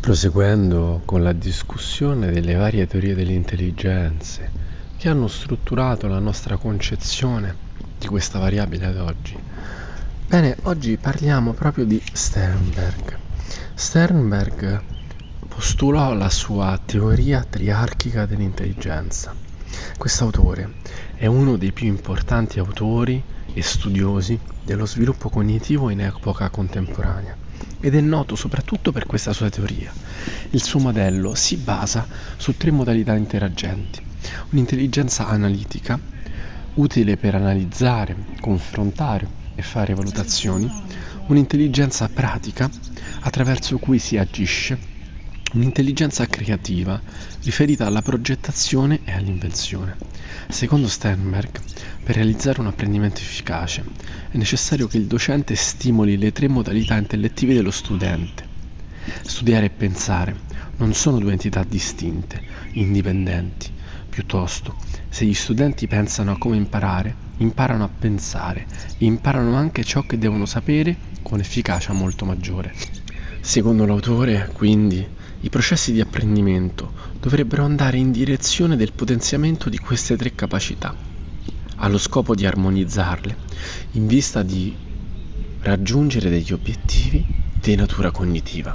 Proseguendo con la discussione delle varie teorie delle intelligenze che hanno strutturato la nostra concezione di questa variabile ad oggi. Bene, oggi parliamo proprio di Sternberg. Sternberg postulò la sua teoria triarchica dell'intelligenza. Quest'autore è uno dei più importanti autori e studiosi dello sviluppo cognitivo in epoca contemporanea ed è noto soprattutto per questa sua teoria. Il suo modello si basa su tre modalità interagenti. Un'intelligenza analitica, utile per analizzare, confrontare e fare valutazioni, un'intelligenza pratica, attraverso cui si agisce, un'intelligenza creativa, riferita alla progettazione e all'invenzione. Secondo Sternberg, per realizzare un apprendimento efficace è necessario che il docente stimoli le tre modalità intellettive dello studente. Studiare e pensare non sono due entità distinte, indipendenti. Piuttosto, se gli studenti pensano a come imparare, imparano a pensare e imparano anche ciò che devono sapere con efficacia molto maggiore. Secondo l'autore, quindi, i processi di apprendimento dovrebbero andare in direzione del potenziamento di queste tre capacità allo scopo di armonizzarle in vista di raggiungere degli obiettivi di natura cognitiva.